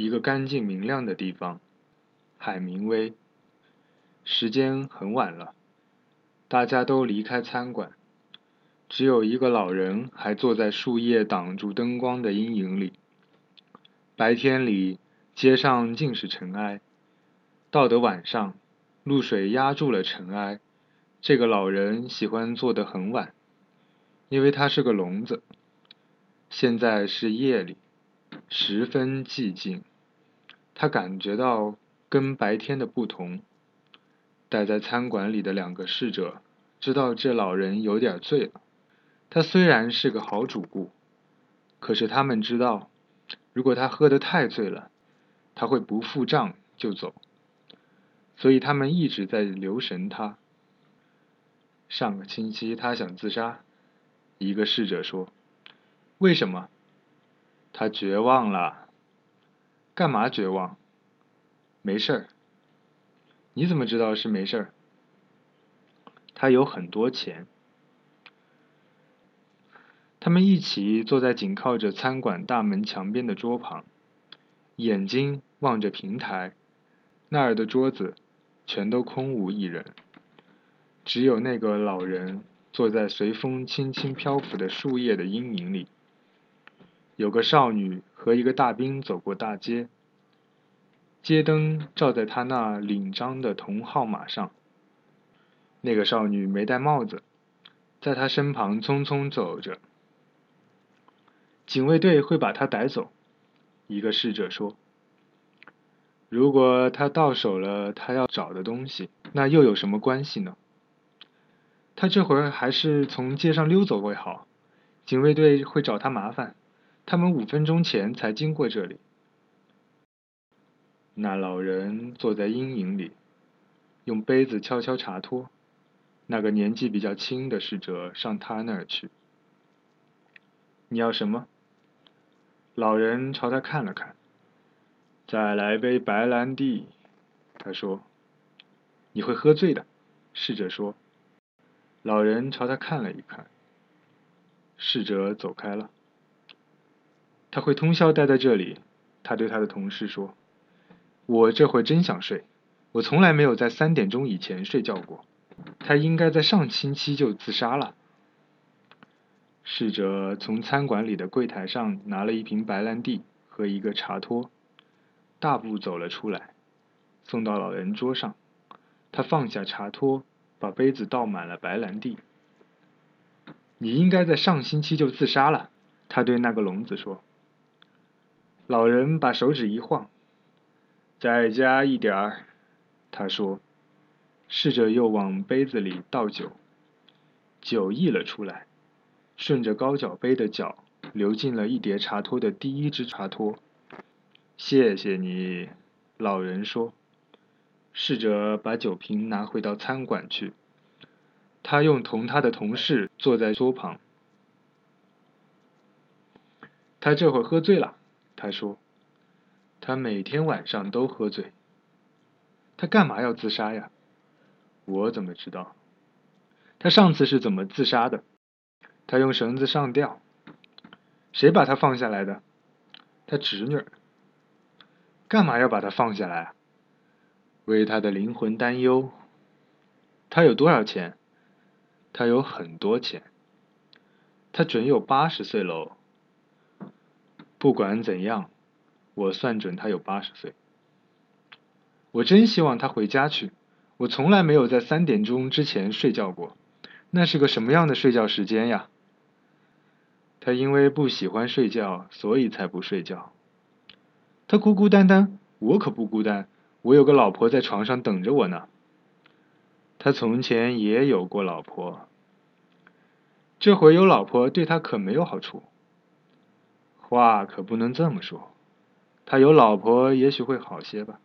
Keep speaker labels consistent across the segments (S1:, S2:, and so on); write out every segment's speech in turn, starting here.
S1: 一个干净明亮的地方，海明威。时间很晚了，大家都离开餐馆，只有一个老人还坐在树叶挡住灯光的阴影里。白天里，街上尽是尘埃；到得晚上，露水压住了尘埃。这个老人喜欢坐得很晚，因为他是个聋子。现在是夜里，十分寂静。他感觉到跟白天的不同。待在餐馆里的两个侍者知道这老人有点醉了。他虽然是个好主顾，可是他们知道，如果他喝得太醉了，他会不付账就走。所以他们一直在留神他。上个星期他想自杀，一个侍者说：“为什么？”他绝望了。干嘛绝望？没事儿。你怎么知道是没事儿？他有很多钱。他们一起坐在紧靠着餐馆大门墙边的桌旁，眼睛望着平台，那儿的桌子全都空无一人，只有那个老人坐在随风轻轻漂浮的树叶的阴影里。有个少女和一个大兵走过大街，街灯照在他那领章的铜号码上。那个少女没戴帽子，在他身旁匆匆走着。警卫队会把他逮走，一个侍者说。如果他到手了他要找的东西，那又有什么关系呢？他这会儿还是从街上溜走会好，警卫队会找他麻烦。他们五分钟前才经过这里。那老人坐在阴影里，用杯子敲敲茶托。那个年纪比较轻的侍者上他那儿去。你要什么？老人朝他看了看。再来杯白兰地，他说。你会喝醉的，侍者说。老人朝他看了一看。侍者走开了。他会通宵待在这里，他对他的同事说：“我这会真想睡，我从来没有在三点钟以前睡觉过。他应该在上星期就自杀了。”侍者从餐馆里的柜台上拿了一瓶白兰地和一个茶托，大步走了出来，送到老人桌上。他放下茶托，把杯子倒满了白兰地。“你应该在上星期就自杀了。”他对那个聋子说。老人把手指一晃，再加一点儿，他说，试着又往杯子里倒酒，酒溢了出来，顺着高脚杯的角流进了一叠茶托的第一只茶托。谢谢你，老人说，试着把酒瓶拿回到餐馆去。他用同他的同事坐在桌旁，他这会儿喝醉了。他说：“他每天晚上都喝醉。他干嘛要自杀呀？我怎么知道？他上次是怎么自杀的？他用绳子上吊。谁把他放下来的？他侄女。干嘛要把他放下来？为他的灵魂担忧。他有多少钱？他有很多钱。他准有八十岁喽。”不管怎样，我算准他有八十岁。我真希望他回家去。我从来没有在三点钟之前睡觉过。那是个什么样的睡觉时间呀？他因为不喜欢睡觉，所以才不睡觉。他孤孤单单，我可不孤单。我有个老婆在床上等着我呢。他从前也有过老婆。这回有老婆对他可没有好处。话可不能这么说，他有老婆也许会好些吧。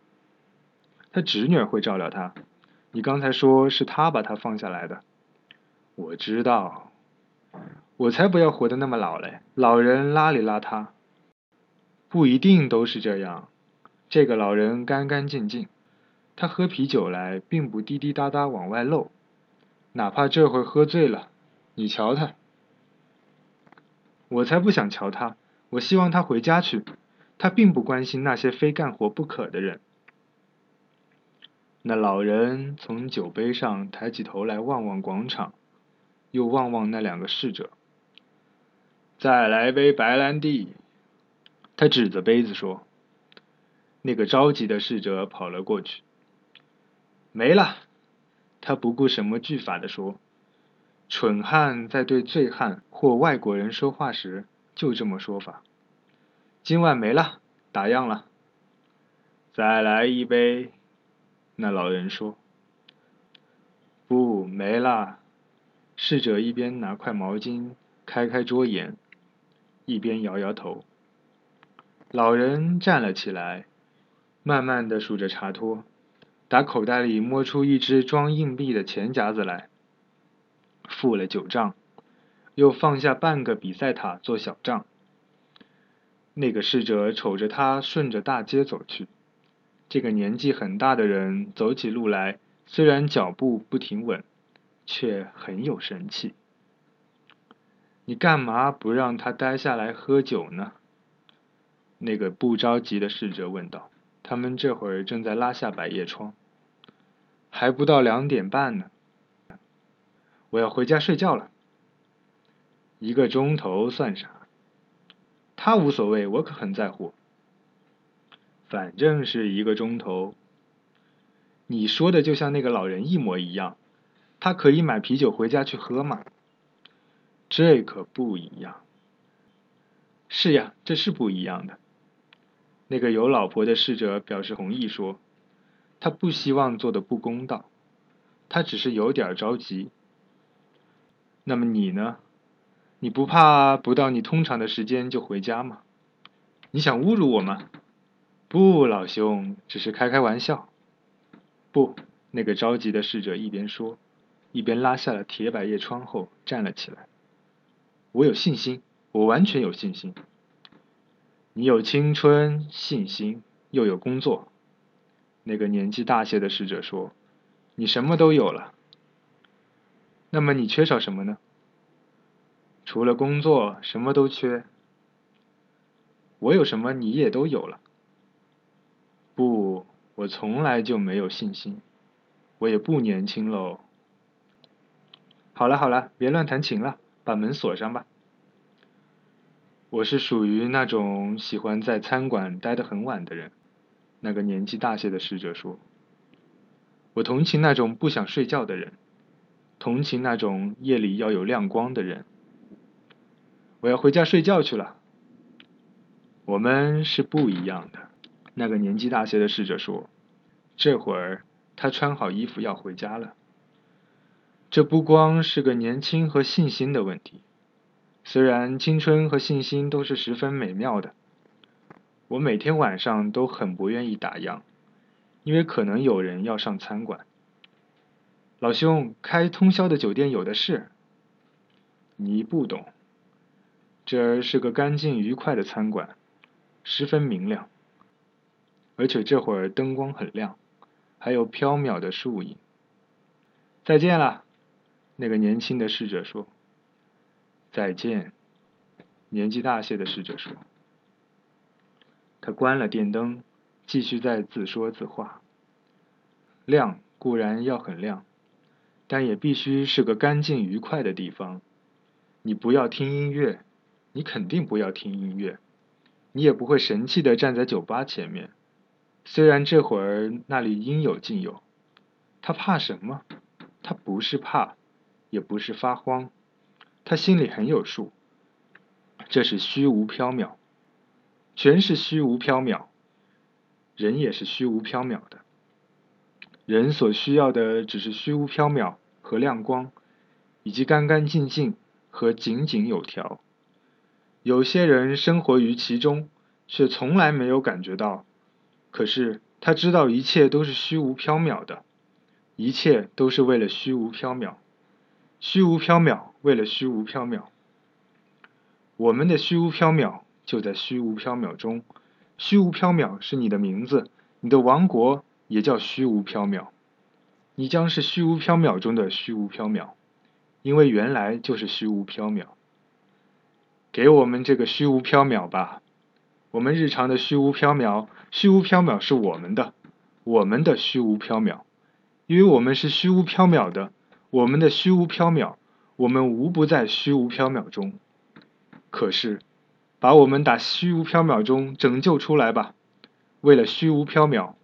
S1: 他侄女会照料他。你刚才说是他把他放下来的，我知道。我才不要活得那么老嘞！老人邋里邋遢，不一定都是这样。这个老人干干净净，他喝啤酒来并不滴滴答答往外漏，哪怕这会喝醉了，你瞧他。我才不想瞧他。我希望他回家去，他并不关心那些非干活不可的人。那老人从酒杯上抬起头来，望望广场，又望望那两个侍者。再来杯白兰地，他指着杯子说。那个着急的侍者跑了过去。没了，他不顾什么句法的说：“蠢汉在对醉汉或外国人说话时就这么说法。今晚没了，打烊了。再来一杯。”那老人说：“不，没了。”侍者一边拿块毛巾开开桌沿，一边摇摇头。老人站了起来，慢慢的数着茶托，打口袋里摸出一只装硬币的钱夹子来，付了酒账，又放下半个比赛塔做小账。那个侍者瞅着他顺着大街走去。这个年纪很大的人走起路来，虽然脚步不停稳，却很有神气。你干嘛不让他待下来喝酒呢？那个不着急的侍者问道。他们这会儿正在拉下百叶窗，还不到两点半呢。我要回家睡觉了。一个钟头算啥？他无所谓，我可很在乎。反正是一个钟头。你说的就像那个老人一模一样，他可以买啤酒回家去喝吗？这可不一样。是呀，这是不一样的。那个有老婆的侍者表示同意说，他不希望做的不公道，他只是有点着急。那么你呢？你不怕不到你通常的时间就回家吗？你想侮辱我吗？不，老兄，只是开开玩笑。不，那个着急的侍者一边说，一边拉下了铁百叶窗后站了起来。我有信心，我完全有信心。你有青春、信心，又有工作。那个年纪大些的侍者说：“你什么都有了。那么你缺少什么呢？除了工作，什么都缺。我有什么，你也都有了。”不，我从来就没有信心，我也不年轻喽。好了好了，别乱弹琴了，把门锁上吧。我是属于那种喜欢在餐馆待得很晚的人。那个年纪大些的侍者说：“我同情那种不想睡觉的人，同情那种夜里要有亮光的人。我要回家睡觉去了。我们是不一样的。”那个年纪大些的侍者说：“这会儿他穿好衣服要回家了。这不光是个年轻和信心的问题，虽然青春和信心都是十分美妙的。我每天晚上都很不愿意打烊，因为可能有人要上餐馆。老兄，开通宵的酒店有的是。你不懂，这儿是个干净愉快的餐馆，十分明亮。”而且这会儿灯光很亮，还有飘渺的树影。再见了，那个年轻的侍者说。再见，年纪大些的侍者说。他关了电灯，继续在自说自话。亮固然要很亮，但也必须是个干净愉快的地方。你不要听音乐，你肯定不要听音乐，你也不会神气的站在酒吧前面。虽然这会儿那里应有尽有，他怕什么？他不是怕，也不是发慌，他心里很有数。这是虚无缥缈，全是虚无缥缈。人也是虚无缥缈的，人所需要的只是虚无缥缈和亮光，以及干干净净和井井有条。有些人生活于其中，却从来没有感觉到。可是他知道一切都是虚无缥缈的，一切都是为了虚无缥缈，虚无缥缈为了虚无缥缈。我们的虚无缥缈就在虚无缥缈中，虚无缥缈是你的名字，你的王国也叫虚无缥缈，你将是虚无缥缈中的虚无缥缈，因为原来就是虚无缥缈。给我们这个虚无缥缈吧。我们日常的虚无缥缈，虚无缥缈是我们的，我们的虚无缥缈，因为我们是虚无缥缈的，我们的虚无缥缈，我们无不在虚无缥缈中。可是，把我们打虚无缥缈中拯救出来吧！为了虚无缥缈，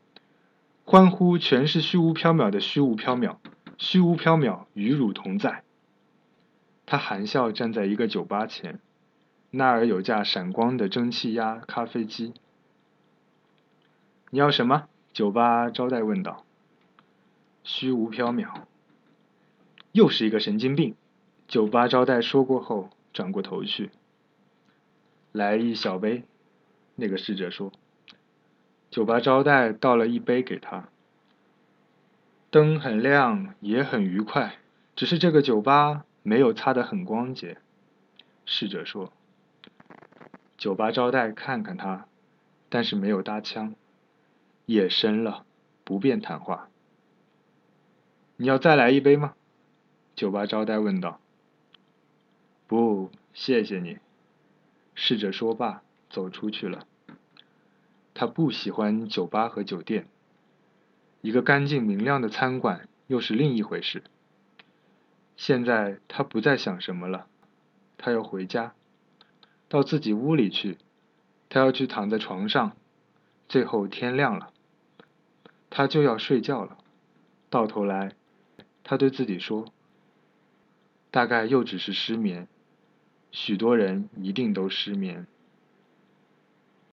S1: 欢呼全是虚无缥缈的虚无缥缈，虚无缥缈与汝同在。他含笑站在一个酒吧前，那儿有架闪光的蒸汽压咖啡机。你要什么？酒吧招待问道。虚无缥缈。又是一个神经病。酒吧招待说过后，转过头去。来一小杯，那个侍者说。酒吧招待倒了一杯给他。灯很亮，也很愉快，只是这个酒吧没有擦得很光洁。侍者说。酒吧招待看看他，但是没有搭腔。夜深了，不便谈话。你要再来一杯吗？酒吧招待问道。不，谢谢你。侍者说罢，走出去了。他不喜欢酒吧和酒店，一个干净明亮的餐馆又是另一回事。现在他不再想什么了，他要回家，到自己屋里去。他要去躺在床上，最后天亮了，他就要睡觉了。到头来，他对自己说：“大概又只是失眠。”许多人一定都失眠。